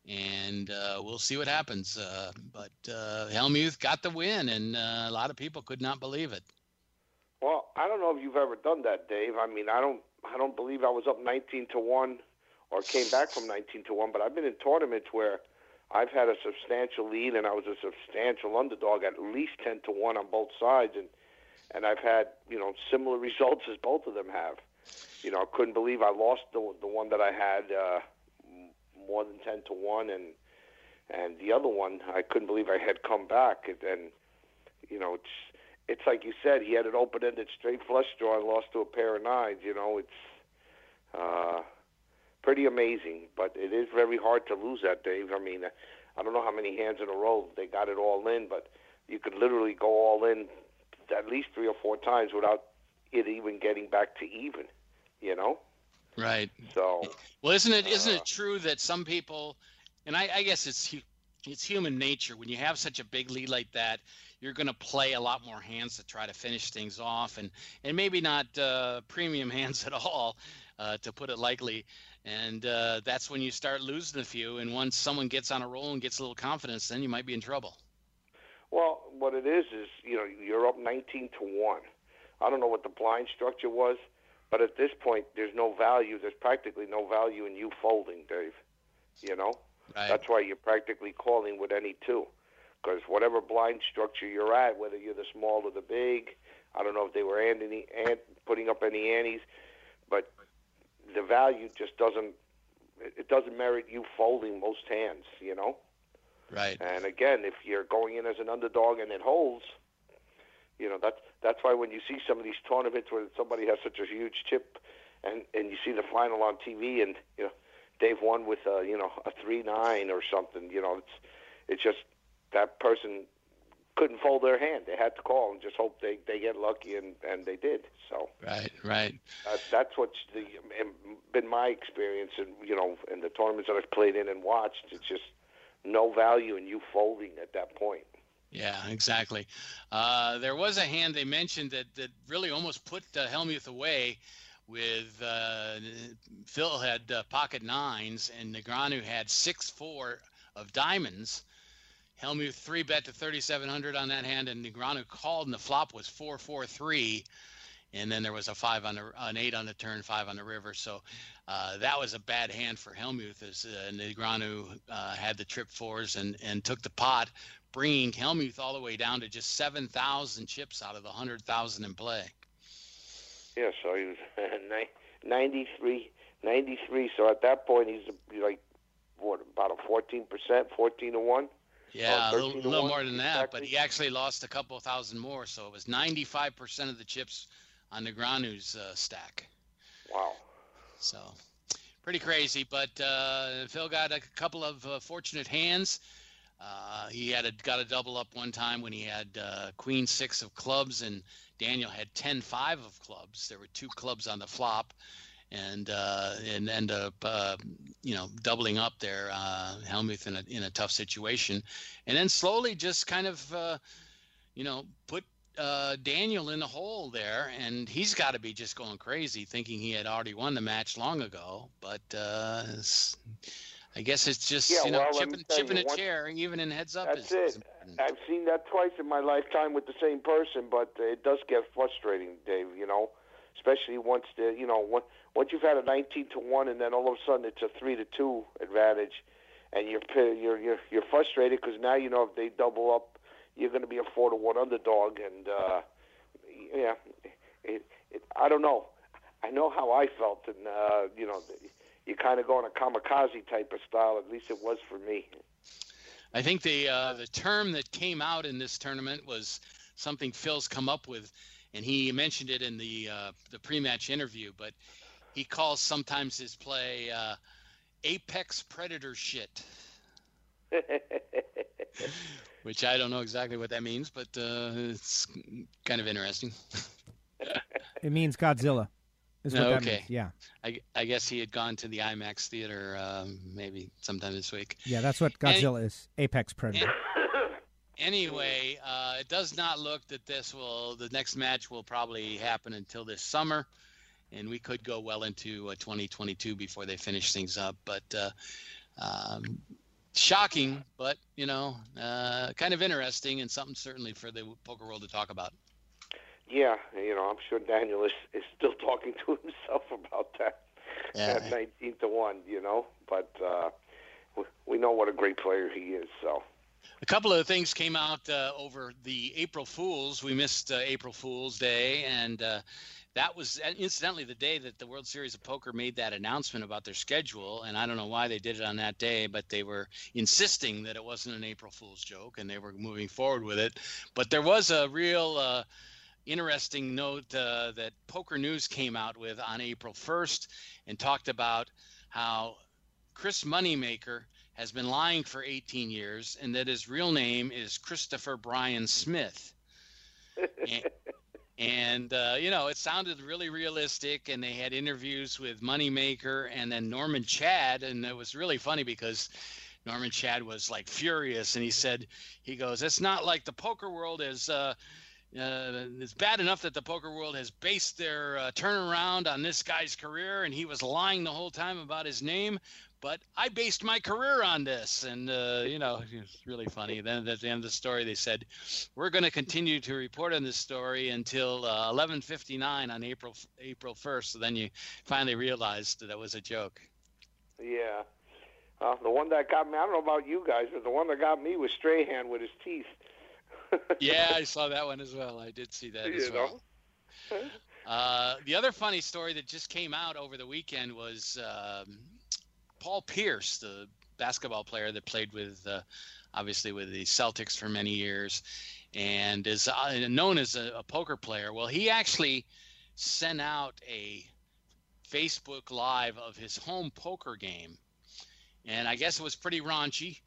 and uh, we'll see what happens. Uh, but uh, Hellmuth got the win, and uh, a lot of people could not believe it. Well, I don't know if you've ever done that, Dave. I mean, I don't, I don't believe I was up nineteen to one, or came back from nineteen to one. But I've been in tournaments where I've had a substantial lead, and I was a substantial underdog, at least ten to one on both sides, and and I've had you know similar results as both of them have. You know, I couldn't believe I lost the the one that I had uh, more than ten to one, and and the other one I couldn't believe I had come back, and, and you know it's it's like you said, he had an open-ended straight flush draw and lost to a pair of nines. You know, it's uh, pretty amazing, but it is very hard to lose that, Dave. I mean, I don't know how many hands in a row they got it all in, but you could literally go all in at least three or four times without it even getting back to even. You know. Right. So. Well, isn't it isn't it true that some people, and I, I guess it's it's human nature when you have such a big lead like that, you're going to play a lot more hands to try to finish things off, and and maybe not uh, premium (laughs) hands at all, uh, to put it lightly. And uh, that's when you start losing a few. And once someone gets on a roll and gets a little confidence, then you might be in trouble. Well, what it is is you know you're up 19 to one. I don't know what the blind structure was, but at this point, there's no value. There's practically no value in you folding, Dave. You know, right. that's why you're practically calling with any two, because whatever blind structure you're at, whether you're the small or the big, I don't know if they were any, ant, putting up any antes, but the value just doesn't it doesn't merit you folding most hands. You know. Right. And again, if you're going in as an underdog and it holds, you know that's that's why when you see some of these tournaments where somebody has such a huge chip, and and you see the final on TV, and you know Dave won with a you know a three nine or something, you know it's it's just that person couldn't fold their hand. They had to call and just hope they they get lucky, and and they did. So right, right. Uh, that's what's the been my experience, and you know, in the tournaments that I've played in and watched. It's just no value in you folding at that point. Yeah, exactly. Uh, there was a hand they mentioned that, that really almost put uh, Hellmuth away with uh, Phil had uh, pocket nines and Negreanu had six four of diamonds. Hellmuth three bet to 3,700 on that hand, and Negreanu called, and the flop was four four three, and then there was a five on the an eight on the turn, five on the river. So uh, that was a bad hand for Hellmuth as uh, uh, had the trip fours and and took the pot, bringing Hellmuth all the way down to just 7,000 chips out of the 100,000 in play. Yeah, so he was (laughs) 93, 93. So at that point, he's like, what, about a 14%, 14 to 1? Yeah, a little, little more than that, exactly. but he actually lost a couple thousand more. So it was 95% of the chips on Negreanu's uh, stack. Wow. So pretty crazy, but uh, Phil got a couple of uh, fortunate hands. Uh, he had a, got a double up one time when he had uh, Queen six of clubs and Daniel had 10 five of clubs. There were two clubs on the flop, and uh, and end up uh, you know doubling up there. Uh, Hellmuth in a in a tough situation, and then slowly just kind of uh, you know put uh, Daniel in the hole there, and he's got to be just going crazy, thinking he had already won the match long ago. But uh, I guess it's just yeah, you know well, chipping, chipping a chair, even in heads up. That's is, it. Is I've seen that twice in my lifetime with the same person, but it does get frustrating, Dave. You know, especially once the you know once once you've had a 19 to one, and then all of a sudden it's a three to two advantage, and you're you're you're, you're frustrated because now you know if they double up, you're going to be a four to one underdog, and uh, yeah, it, it, I don't know. I know how I felt, and uh, you know you kind of go in a kamikaze type of style. At least it was for me. I think the uh, the term that came out in this tournament was something Phil's come up with, and he mentioned it in the uh, the pre-match interview. But he calls sometimes his play uh, apex predator shit, (laughs) (laughs) which I don't know exactly what that means, but uh, it's kind of interesting. it means Godzilla. No, okay. Means. Yeah. I, I guess he had gone to the IMAX theater um, maybe sometime this week. Yeah, that's what Godzilla Any, is. Apex Predator. (laughs) Anyway, uh, it does not look that this will the next match will probably happen until this summer, and we could go well into uh, 2022 before they finish things up. But uh, um, shocking, but you know, uh, kind of interesting and something certainly for the poker world to talk about. Yeah, you know, I'm sure Daniel is, is still (laughs) talking to himself about that yeah. at 19 to one. You know, but uh, we know what a great player he is. So. A couple of things came out uh, over the April Fools. We missed uh, April Fool's Day, and uh, that was uh, incidentally the day that the World Series of Poker made that announcement about their schedule. And I don't know why they did it on that day, but they were insisting that it wasn't an April Fool's joke, and they were moving forward with it. But there was a real uh, interesting note uh, that PokerNews came out with on April 1st and talked about how Chris Moneymaker has been lying for 18 years and that his real name is Christopher Brian Smith. and, (laughs) and uh, you know, it sounded really realistic. And they had interviews with Moneymaker and then Norman Chad. And it was really funny because Norman Chad was like furious. And he said, he goes, it's not like the poker world is. Uh, uh, it's bad enough that the poker world has based their uh, turnaround on this guy's career, and he was lying the whole time about his name but I based my career on this. And, uh, you know, it's really funny. Then at the end of the story, they said, we're going to continue to report on this story until uh, 1159 on April, April 1st. So then you finally realized that it was a joke. Yeah. Uh, the one that got me, I don't know about you guys, but the one that got me was Strahan with his teeth. (laughs) yeah, I saw that one as well. I did see that you as well. Uh, the other funny story that just came out over the weekend was um, Paul Pierce, the basketball player that played with, uh, obviously, with the Celtics for many years, and is uh, known as a, a, poker player. Well, he actually sent out a Facebook Live of his home poker game, and I guess it was pretty raunchy.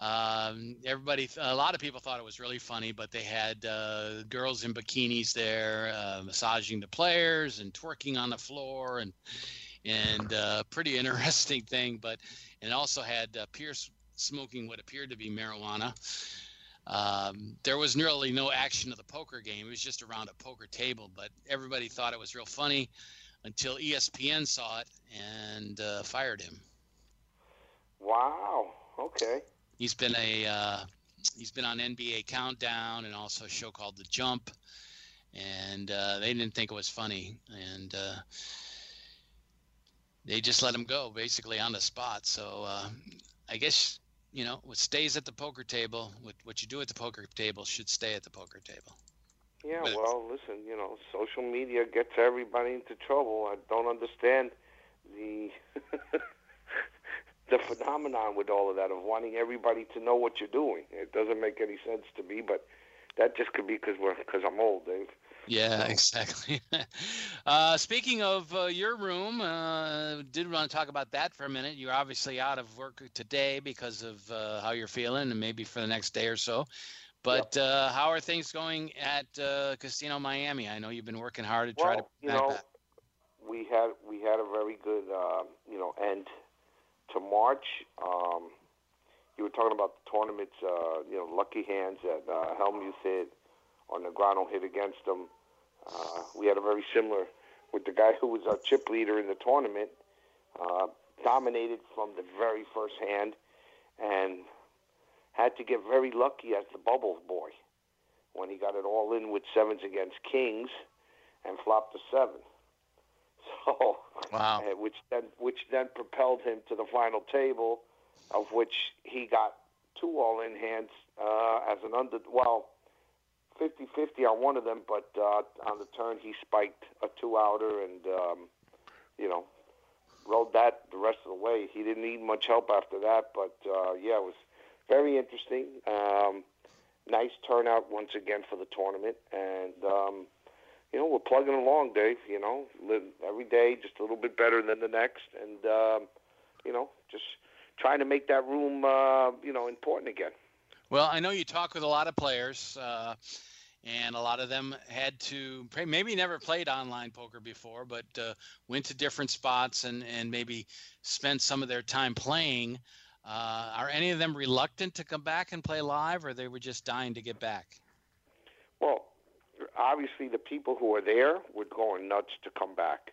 Um, everybody, a lot of people thought it was really funny, but they had uh, girls in bikinis there, uh, massaging the players and twerking on the floor, and and uh, pretty (laughs) interesting thing. But it also had uh, Pierce smoking what appeared to be marijuana. Um, there was nearly no action of the poker game. It was just around a poker table, but everybody thought it was real funny until ESPN saw it and uh, fired him. Wow. Okay. He's been a uh, he's been on NBA Countdown and also a show called The Jump, and uh, they didn't think it was funny. And uh, they just let him go basically on the spot. So uh, I guess you know what stays at the poker table, what what you do at the poker table should stay at the poker table. Yeah, but, well, listen, you know, social media gets everybody into trouble. I don't understand the (laughs) the phenomenon with all of that of wanting everybody to know what you're doing. It doesn't make any sense to me, but that just could be because we're because I'm old, Dave. Yeah, exactly. (laughs) uh, speaking of uh, your room, uh, did want to talk about that for a minute. You're obviously out of work today because of uh, how you're feeling, and maybe for the next day or so. But yep. Uh, how are things going at uh, Casino Miami? I know you've been working hard to well, try to. you know, back. we had we had a very good you know end to March. Um, you were talking about the tournaments, you know, lucky hands at uh, Hellmuth hit or Negreanu hit against them. Uh, we had a very similar with the guy who was our chip leader in the tournament, uh, dominated from the very first hand, and had to get very lucky as the bubble boy when he got it all in with sevens against kings and flopped a seven. (laughs) So, wow. Uh, which then which then propelled him to the final table, of which he got two all in hands uh, as an under. Well, 50-50 on one of them, but uh, on the turn he spiked a two-outer and um, you know rode that the rest of the way. He didn't need much help after that, but uh, yeah, it was very interesting. Um, nice turnout once again for the tournament, and um, you know we're plugging along, Dave. You know, live every day just a little bit better than the next, and um, you know just trying to make that room uh, you know important again. Well, I know you talk with a lot of players. Uh, and a lot of them had to maybe never played online poker before, but uh, went to different spots and and maybe spent some of their time playing. Uh, are any of them reluctant to come back and play live, or they were just dying to get back? Well, obviously the people who are there were going nuts to come back.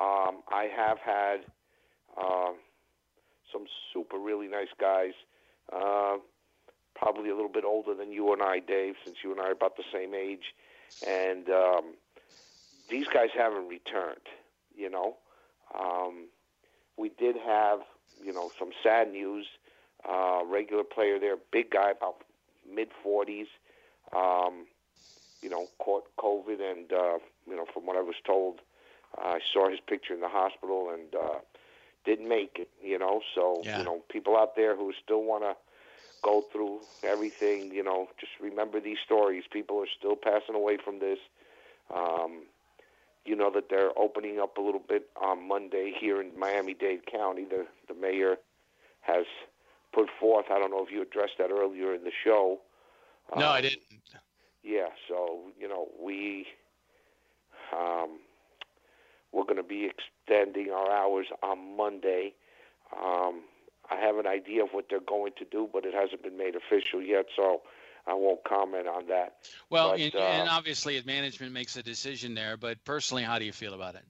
Um, I have had uh, some super really nice guys, uh, probably a little bit older than you and I, Dave, since you and I are about the same age, and um, these guys haven't returned. You know, um, we did have you know some sad news. Uh, regular player there, big guy, about mid 40s. Um, you know, caught COVID, and uh, you know, from what I was told, uh, I saw his picture in the hospital and uh, didn't make it. You know, so Yeah. you know, people out there who still want to go through everything, you know, just remember these stories. People are still passing away from this. Um, you know that they're opening up a little bit on Monday here in Miami-Dade County. The the mayor has put forth. I don't know if you addressed that earlier in the show. No, I Um, didn't. yeah, so you know we um, we're going to be extending our hours on Monday. Um, I have an idea of what they're going to do, but it hasn't been made official yet, so I won't comment on that. Well, But, and, uh, and obviously, management makes a decision there. But personally, how do you feel about it?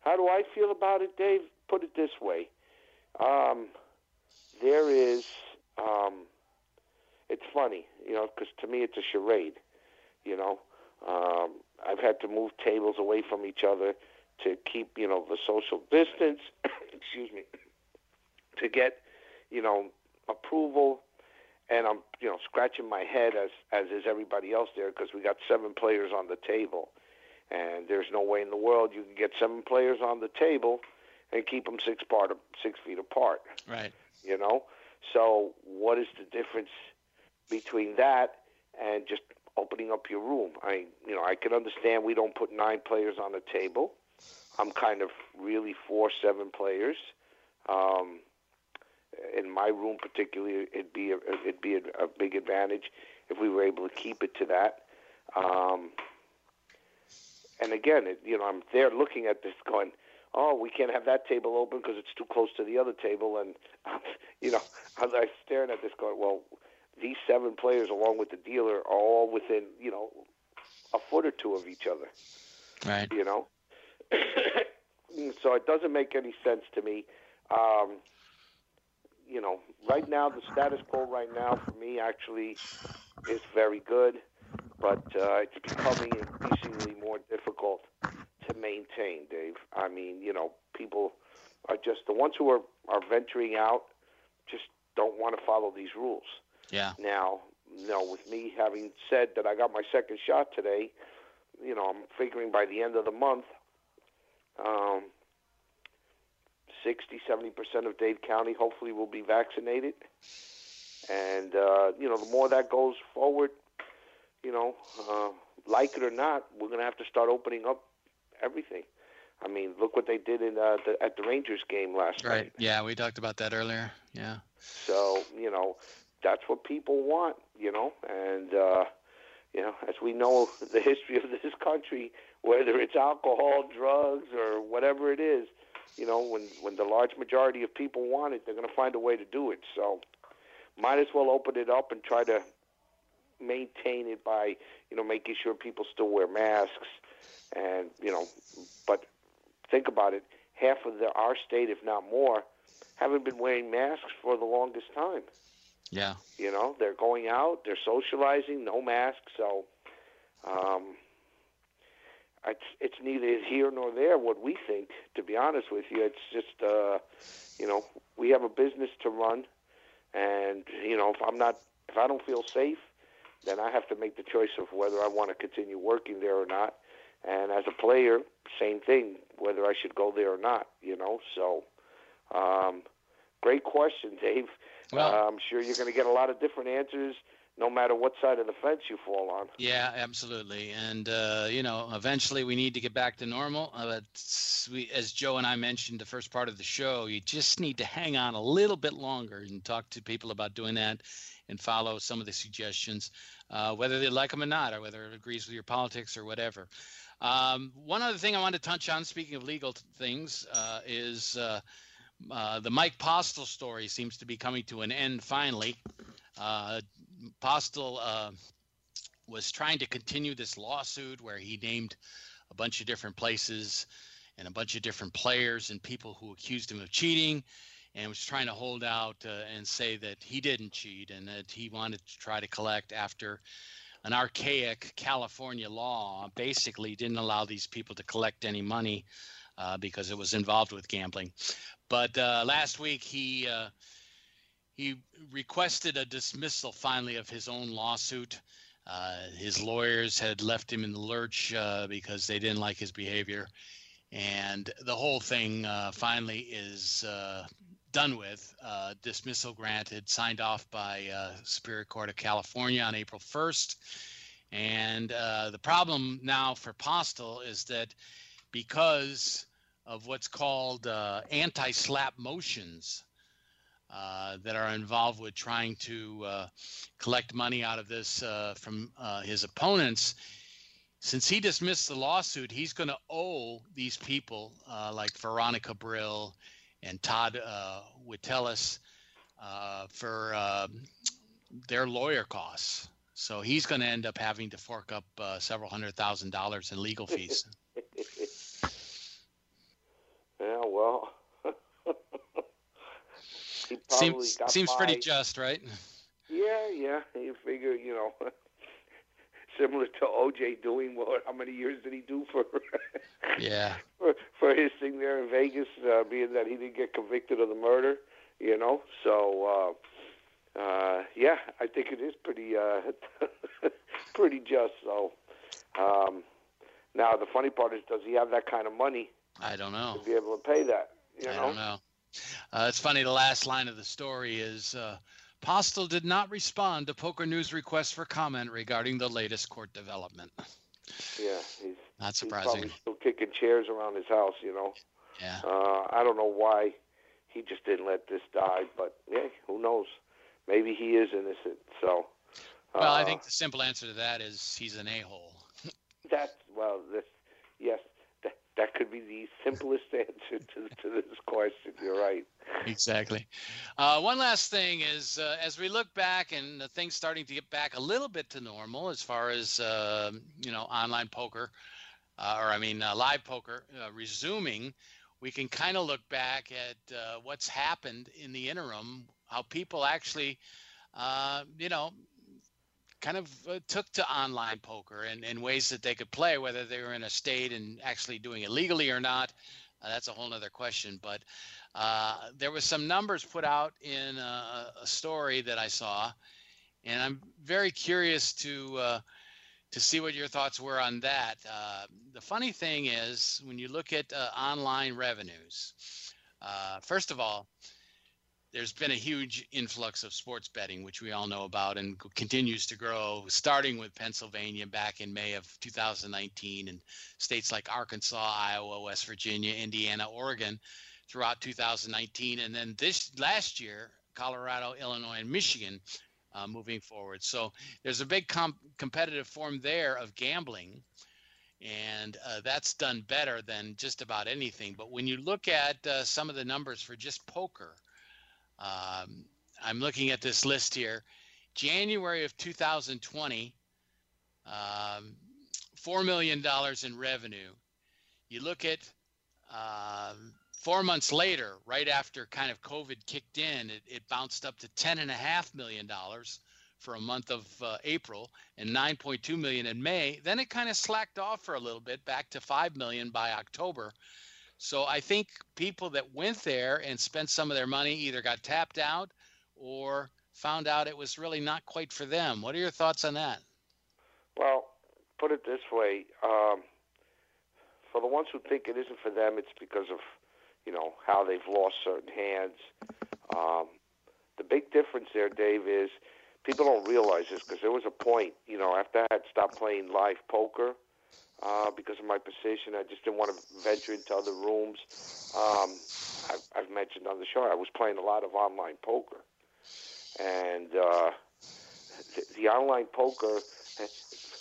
How do I feel about it, Dave? Put it this way: um, there is. Um, it's funny, you know, because to me it's a charade. You know, um, I've had to move tables away from each other to keep, you know, the social distance. (coughs) excuse me. To get, you know, approval, and I'm, you know, scratching my head as as is everybody else there because we got seven players on the table and there's no way in the world you can get seven players on the table and keep them six part six feet apart. Right. You know, so what is the difference between that and just opening up your room? I, you know, I can understand we don't put nine players on the table. I'm kind of really for seven players. Um, in my room, particularly, it'd be a, it'd be a, a big advantage if we were able to keep it to that. Um, and again, it, you know, I'm there looking at this, going, "Oh, we can't have that table open because it's too close to the other table." And (laughs) you know, (laughs) I'm staring at this, going, "Well, these seven players, along with the dealer, are all within you know a foot or two of each other." Right. You know, (coughs) so it doesn't make any sense to me. Um, you know, right now the status quo right now for me actually is very good, but uh, it's becoming increasingly more difficult to maintain, Dave. I mean, you know, people are just the ones who are are venturing out just don't want to follow these rules. Yeah. Now, you know, with me having said that I got my second shot today, you know, I'm figuring by the end of the month, um, 60, 70% of Dade County hopefully will be vaccinated. And, uh, you know, the more that goes forward, you know, uh, like it or not, we're going to have to start opening up everything. I mean, look what they did in uh, the, at the Rangers game last night. Right. Yeah, we talked about that earlier. Yeah. So, you know, that's what people want, you know, and, uh, you know, as we know (laughs) the history of this country, whether it's alcohol, drugs, or whatever it is, you know, when, when the large majority of people want it, they're going to find a way to do it. So, might as well open it up and try to maintain it by, you know, making sure people still wear masks. And, you know, but think about it half of the, our state, if not more, haven't been wearing masks for the longest time. Yeah. You know, they're going out, they're socializing, no masks. So, um, it's it's neither here nor there what we think. To be honest with you, it's just uh, you know we have a business to run, and you know if I'm not if I don't feel safe, then I have to make the choice of whether I want to continue working there or not. And as a player, same thing, whether I should go there or not. You know, so um, great question, Dave. Well- uh, I'm sure you're going to get a lot of different answers, no matter what side of the fence you fall on. Yeah, absolutely. And uh, you know, eventually we need to get back to normal. Uh, but we, as Joe and I mentioned the first part of the show, you just need to hang on a little bit longer and talk to people about doing that, and follow some of the suggestions, uh, whether they like them or not, or whether it agrees with your politics or whatever. Um, one other thing I want to touch on, speaking of legal things, uh, is uh, the Mike Postle story seems to be coming to an end finally. Uh, Postle uh, was trying to continue this lawsuit where he named a bunch of different places and a bunch of different players and people who accused him of cheating and was trying to hold out uh, and say that he didn't cheat and that he wanted to try to collect after an archaic California law basically didn't allow these people to collect any money uh, because it was involved with gambling. But uh, last week he uh, he requested a dismissal finally of his own lawsuit. Uh, his lawyers had left him in the lurch uh, because they didn't like his behavior, and the whole thing uh, finally is done with. dismissal granted, signed off by Superior Court of California on April 1st. And the problem now for Postle is that because of what's called uh, anti SLAPP motions uh, that are involved with trying to uh, collect money out of this uh, from uh, his opponents. Since he dismissed the lawsuit, he's going to owe these people uh, like Veronica Brill and Todd uh, for their lawyer costs. So he's going to end up having to fork up several hundred thousand dollars in legal fees. (laughs) Yeah, well, (laughs) seems seems by. pretty just, right? Yeah, yeah. You figure, you know, (laughs) similar to OJ doing what? How many years did he do for? (laughs) yeah. For for his thing there in Vegas, uh, being that he didn't get convicted of the murder, you know. So, uh, uh, yeah, I think it is pretty uh, pretty just. So, um, now the funny part is, does he have that kind of money? I don't know. To be able to pay that. You I don't know. Uh, it's funny. The last line of the story is uh, Postle did not respond to PokerNews request for comment regarding the latest court development. Yeah, he's not surprising. probably still kicking chairs around his house. You know. Yeah. Uh, I don't know why he just didn't let this die, but yeah, who knows? Maybe he is innocent. So. Well, I uh, think the simple answer to that is he's an a-hole. (laughs) That's well, this yes, that could be the simplest (laughs) answer to to this question. You're right. Exactly. Uh, one last thing is, uh, as we look back and uh, things starting to get back a little bit to normal as far as uh, you know online poker, uh, or I mean uh, live poker resuming, we can kind of look back at what's happened in the interim, how people actually, you know, kind of uh, took to online poker and, and ways that they could play, whether they were in a state and actually doing it legally or not. Uh, that's a whole other question. But uh, there was some numbers put out in a, a, story that I saw, and I'm very curious to uh, to see what your thoughts were on that. Uh, the funny thing is, when you look at uh, online revenues, first of all, there's been a huge influx of sports betting, which we all know about and continues to grow, starting with Pennsylvania back in May of 2019 and states like Arkansas, Iowa, West Virginia, Indiana, Oregon throughout 2019. And then this last year, Colorado, Illinois, and Michigan uh, moving forward. So there's a big comp- competitive form there of gambling. And uh, that's done better than just about anything. But when you look at uh, some of the numbers for just poker, um, I'm looking at this list here. January of 2020, um, $4 million in revenue. You look at uh, four months later, right after kind of COVID kicked in, it, it bounced up to $10.5 million for a month of uh, April and 9.2 million in May. Then it kind of slacked off for a little bit, back to 5 million by October. So I think people that went there and spent some of their money either got tapped out or found out it was really not quite for them. What are your thoughts on that? Well, put it this way: um, for the ones who think it isn't for them, it's because of you know how they've lost certain hands. Um, the big difference there, Dave, is people don't realize this because there was a point, you know, after I had stopped playing live poker uh, because of my position. I just didn't want to venture into other rooms. Um, I've, I've mentioned on the show I was playing a lot of online poker, and uh, the, the online poker,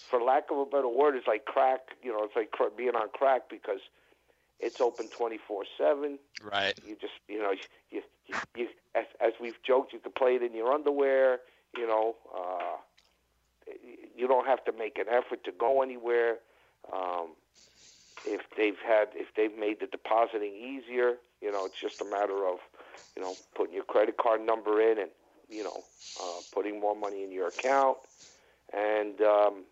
for lack of a better word, is like crack. You know, it's like cr- being on crack because it's open twenty four seven. Right. You just you know you you, you as, as we've joked, you can play it in your underwear. You know. Uh, you don't have to make an effort to go anywhere. Um, if they they've had if they've made the depositing easier. You know, it's just a matter of you know putting your credit card number in and you know uh, putting more money in your account. And um,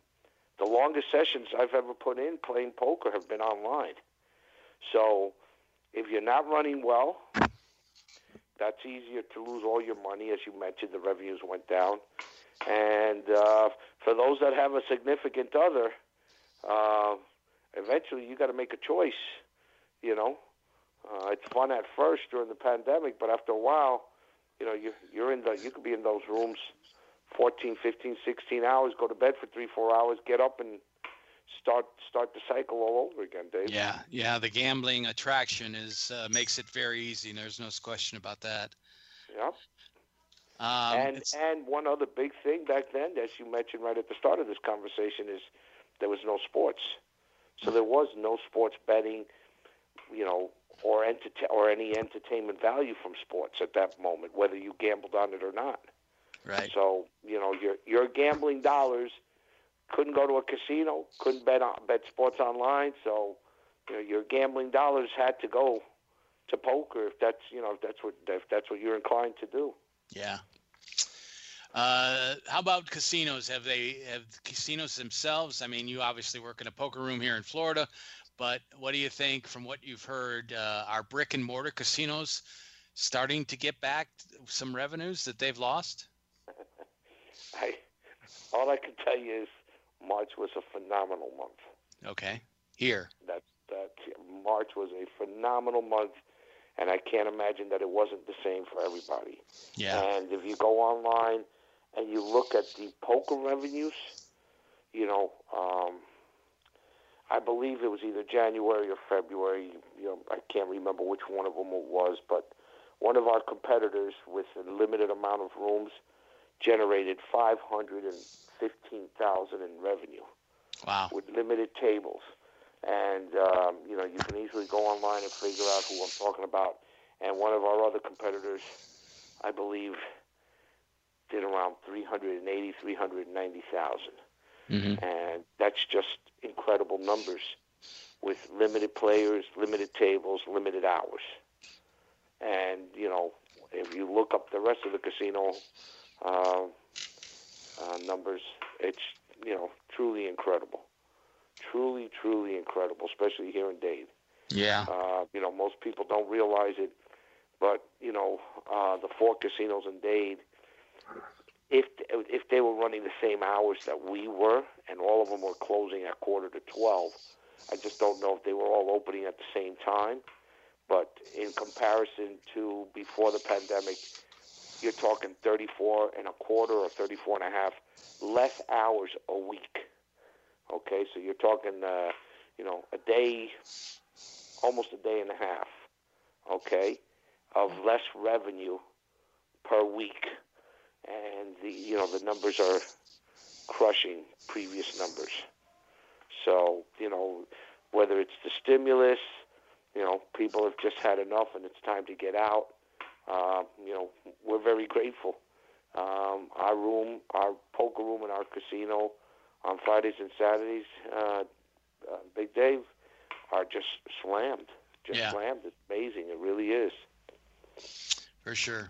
the longest sessions I've ever put in playing poker have been online. So if you're not running well, that's easier to lose all your money. As you mentioned, the revenues went down. And uh, for those that have a significant other, uh, eventually you got to make a choice. You know, uh, it's fun at first during the pandemic, but after a while, you know, you you're in the you could be in those rooms 14, 15, 16 hours, go to bed for three, four hours, get up and start start the cycle all over again, Dave. Yeah, yeah. The gambling attraction is uh, makes it very easy. And There's no question about that. Yep. Um, and and one other big thing back then, as you mentioned right at the start of this conversation, is there was no sports, so there was no sports betting, you know, or enter- or any entertainment value from sports at that moment, whether you gambled on it or not. Right. So you know your your gambling dollars couldn't go to a casino, couldn't bet on, bet sports online. So you know your gambling dollars had to go to poker if that's you know if that's what if that's what you're inclined to do. Yeah. Uh, how about casinos? Have they have casinos themselves? I mean, you obviously work in a poker room here in Florida, but what do you think from what you've heard? Uh, are brick and mortar casinos starting to get back some revenues that they've lost? (laughs) I, all I can tell you is March was a phenomenal month. Okay. Here. That that March was a phenomenal month, and I can't imagine that it wasn't the same for everybody. Yeah. And if you go online and you look at the poker revenues, you know, um, I believe it was either January or February. You know, I can't remember which one of them it was, but one of our competitors with a limited amount of rooms generated five hundred and fifteen thousand in revenue. Wow. With limited tables, and um, you know you can easily go online and figure out who I'm talking about. And one of our other competitors, I believe, did around 380, 390,000. Mm-hmm. And that's just incredible numbers with limited players, limited tables, limited hours. And, you know, if you look up the rest of the casino uh, uh, numbers, it's, you know, truly incredible. Truly, truly incredible, especially here in Dade. Yeah. Uh, you know, most people don't realize it, but, you know, uh, the four casinos in Dade, if if they were running the same hours that we were, and all of them were closing at quarter to twelve, I just don't know if they were all opening at the same time. But in comparison to before the pandemic, you're talking 34 and a quarter or 34 and a half less hours a week. Okay, so you're talking, uh, you know, a day, almost a day and a half. Okay, of less revenue per week and the you know the numbers are crushing previous numbers. So you know whether it's the stimulus, you know people have just had enough and it's time to get out. Uh, you know we're very grateful. Um, our room, our poker room, and our casino on Fridays and Saturdays, uh, uh, Big Dave, are just slammed. Just Yeah. slammed. It's amazing. It really is. For sure.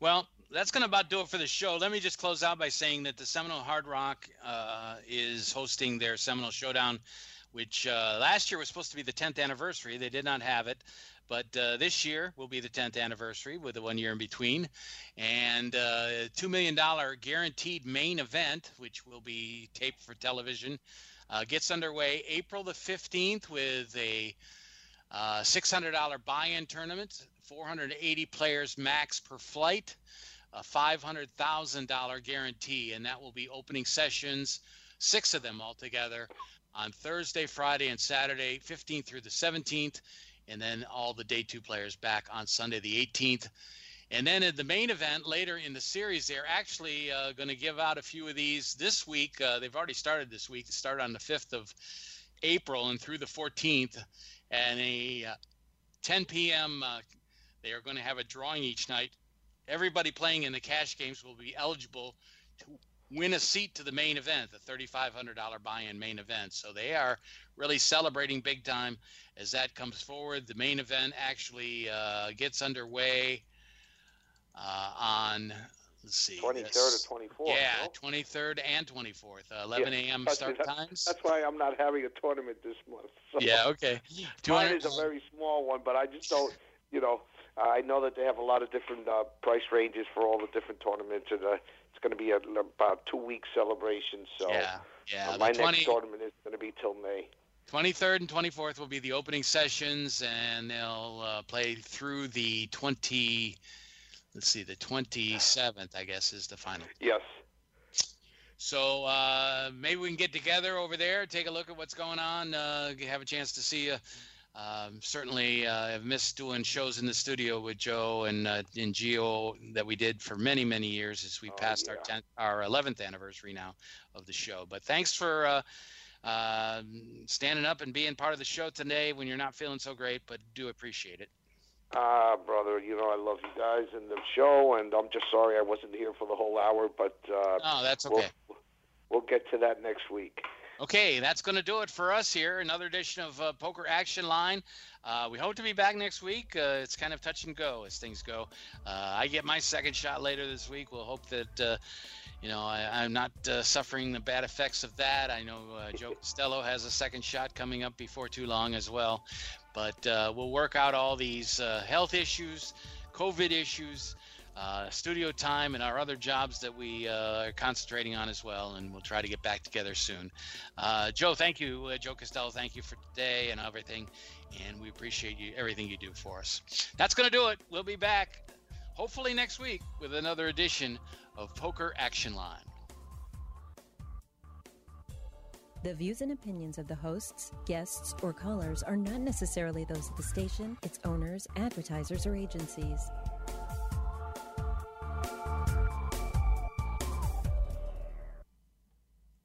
Well, that's going to about do it for the show. Let me just close out by saying that the Seminole Hard Rock uh, is hosting their Seminole Showdown, which uh, last year was supposed to be the 10th anniversary. They did not have it. But uh, this year will be the 10th anniversary with the one year in between. And uh, $2 million guaranteed main event, which will be taped for television, uh, gets underway April the 15th with a uh, $600 buy-in tournament, 480 players max per flight, a $500,000 guarantee, and that will be opening sessions, six of them altogether, on Thursday, Friday, and Saturday, 15th through the 17th, and then all the day two players back on Sunday, the 18th. And then in the main event later in the series, they're actually uh, going to give out a few of these this week. Uh, they've already started this week. It started on the 5th of April and through the 14th. And a uh, 10 p.m. Uh, they are going to have a drawing each night. Everybody playing in the cash games will be eligible to win a seat to the main event, the $3,500 buy-in main event. So they are really celebrating big time as that comes forward. The main event actually uh, gets underway uh, on let's see, 23rd or 24th. Yeah, no? 23rd and 24th, uh, 11 Yeah, a.m. start times. That's why I'm not having a tournament this month. (laughs) So Yeah, okay. Mine is a very small one, but I just don't, you know, I know that they have a lot of different uh, price ranges for all the different tournaments, and uh, it's going to be a, about two week celebration. So Yeah, yeah, uh, the my 20 next tournament is going to be till May. 23rd and 24th will be the opening sessions, and they'll uh, play through the 20. Let's see, the 27th, I guess, is the final. Yes. So uh, maybe we can get together over there, take a look at what's going on, uh, have a chance to see you. Um, certainly, uh, I've missed doing shows in the studio with Joe and uh, and Geo that we did for many many years as we passed our 10th, our 11th anniversary now of the show. But thanks for uh, uh, standing up and being part of the show today when you're not feeling so great, but do appreciate it. Ah, brother, you know I love you guys and the show, and I'm just sorry I wasn't here for the whole hour, but uh, Oh, that's we'll, okay. we'll get to that next week. Okay, that's going to do it for us here. Another edition of uh, Poker Action Line. Uh, we hope to be back next week. Uh, it's kind of touch and go as things go. Uh, I get my second shot later this week. We'll hope that, uh, you know, I, I'm not uh, suffering the bad effects of that. I know uh, Joe (laughs) Costello has a second shot coming up before too long as well. But uh, we'll work out all these uh, health issues, COVID issues, uh, studio time, and our other jobs that we uh, are concentrating on as well. And we'll try to get back together soon. Uh, Joe, thank you. Uh, Joe Costello, thank you for today and everything. And we appreciate you everything you do for us. That's going to do it. We'll be back hopefully next week with another edition of Poker Action Line. The views and opinions of the hosts, guests, or callers are not necessarily those of the station, its owners, advertisers, or agencies.